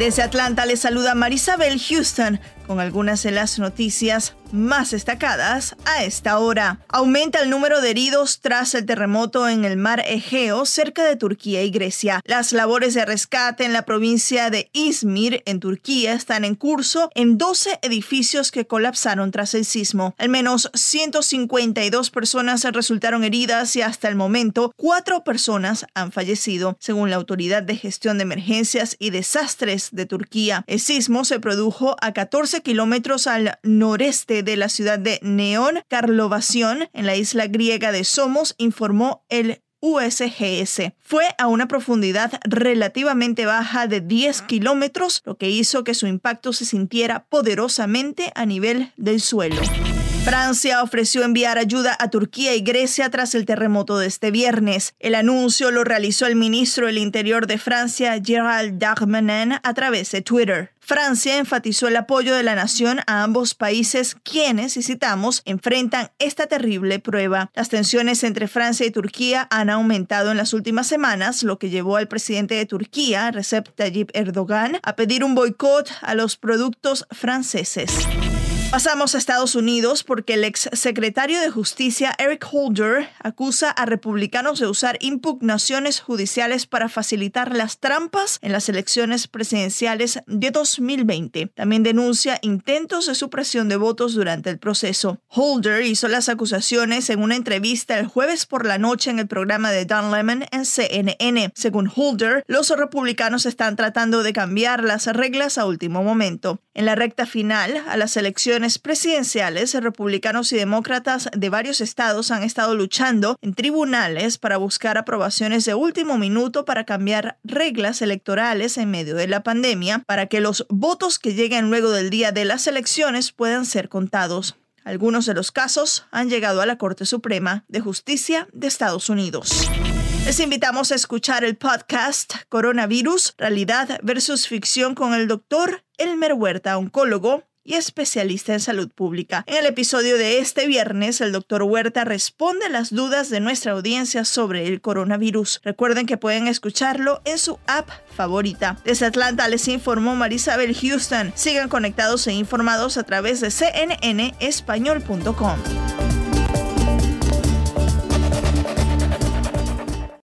Desde Atlanta les saluda Marisabel Houston con algunas de las noticias más destacadas a esta hora. Aumenta el número de heridos tras el terremoto en el mar Egeo cerca de Turquía y Grecia. Las labores de rescate en la provincia de Izmir, en Turquía, están en curso en 12 edificios que colapsaron tras el sismo. Al menos 152 personas resultaron heridas y hasta el momento cuatro personas han fallecido, según la Autoridad de Gestión de Emergencias y Desastres de Turquía. El sismo se produjo a 14 kilómetros al noreste de la ciudad de Neón, Carlovación, en la isla griega de Somos, informó el USGS. Fue a una profundidad relativamente baja de 10 kilómetros, lo que hizo que su impacto se sintiera poderosamente a nivel del suelo. Francia ofreció enviar ayuda a Turquía y Grecia tras el terremoto de este viernes. El anuncio lo realizó el ministro del Interior de Francia, Gérald Darmanin, a través de Twitter. Francia enfatizó el apoyo de la nación a ambos países quienes, y citamos, enfrentan esta terrible prueba. Las tensiones entre Francia y Turquía han aumentado en las últimas semanas, lo que llevó al presidente de Turquía, Recep Tayyip Erdogan, a pedir un boicot a los productos franceses. Pasamos a Estados Unidos porque el ex secretario de Justicia Eric Holder acusa a republicanos de usar impugnaciones judiciales para facilitar las trampas en las elecciones presidenciales de 2020. También denuncia intentos de supresión de votos durante el proceso. Holder hizo las acusaciones en una entrevista el jueves por la noche en el programa de Don Lemon en CNN. Según Holder, los republicanos están tratando de cambiar las reglas a último momento. En la recta final, a las presidenciales, republicanos y demócratas de varios estados han estado luchando en tribunales para buscar aprobaciones de último minuto para cambiar reglas electorales en medio de la pandemia para que los votos que lleguen luego del día de las elecciones puedan ser contados. Algunos de los casos han llegado a la Corte Suprema de Justicia de Estados Unidos. Les invitamos a escuchar el podcast Coronavirus, Realidad versus Ficción con el doctor Elmer Huerta, oncólogo, y especialista en salud pública. En el episodio de este viernes, el doctor Huerta responde a las dudas de nuestra audiencia sobre el coronavirus. Recuerden que pueden escucharlo en su app favorita. Desde Atlanta les informó Marisabel Houston. Sigan conectados e informados a través de cnnespañol.com.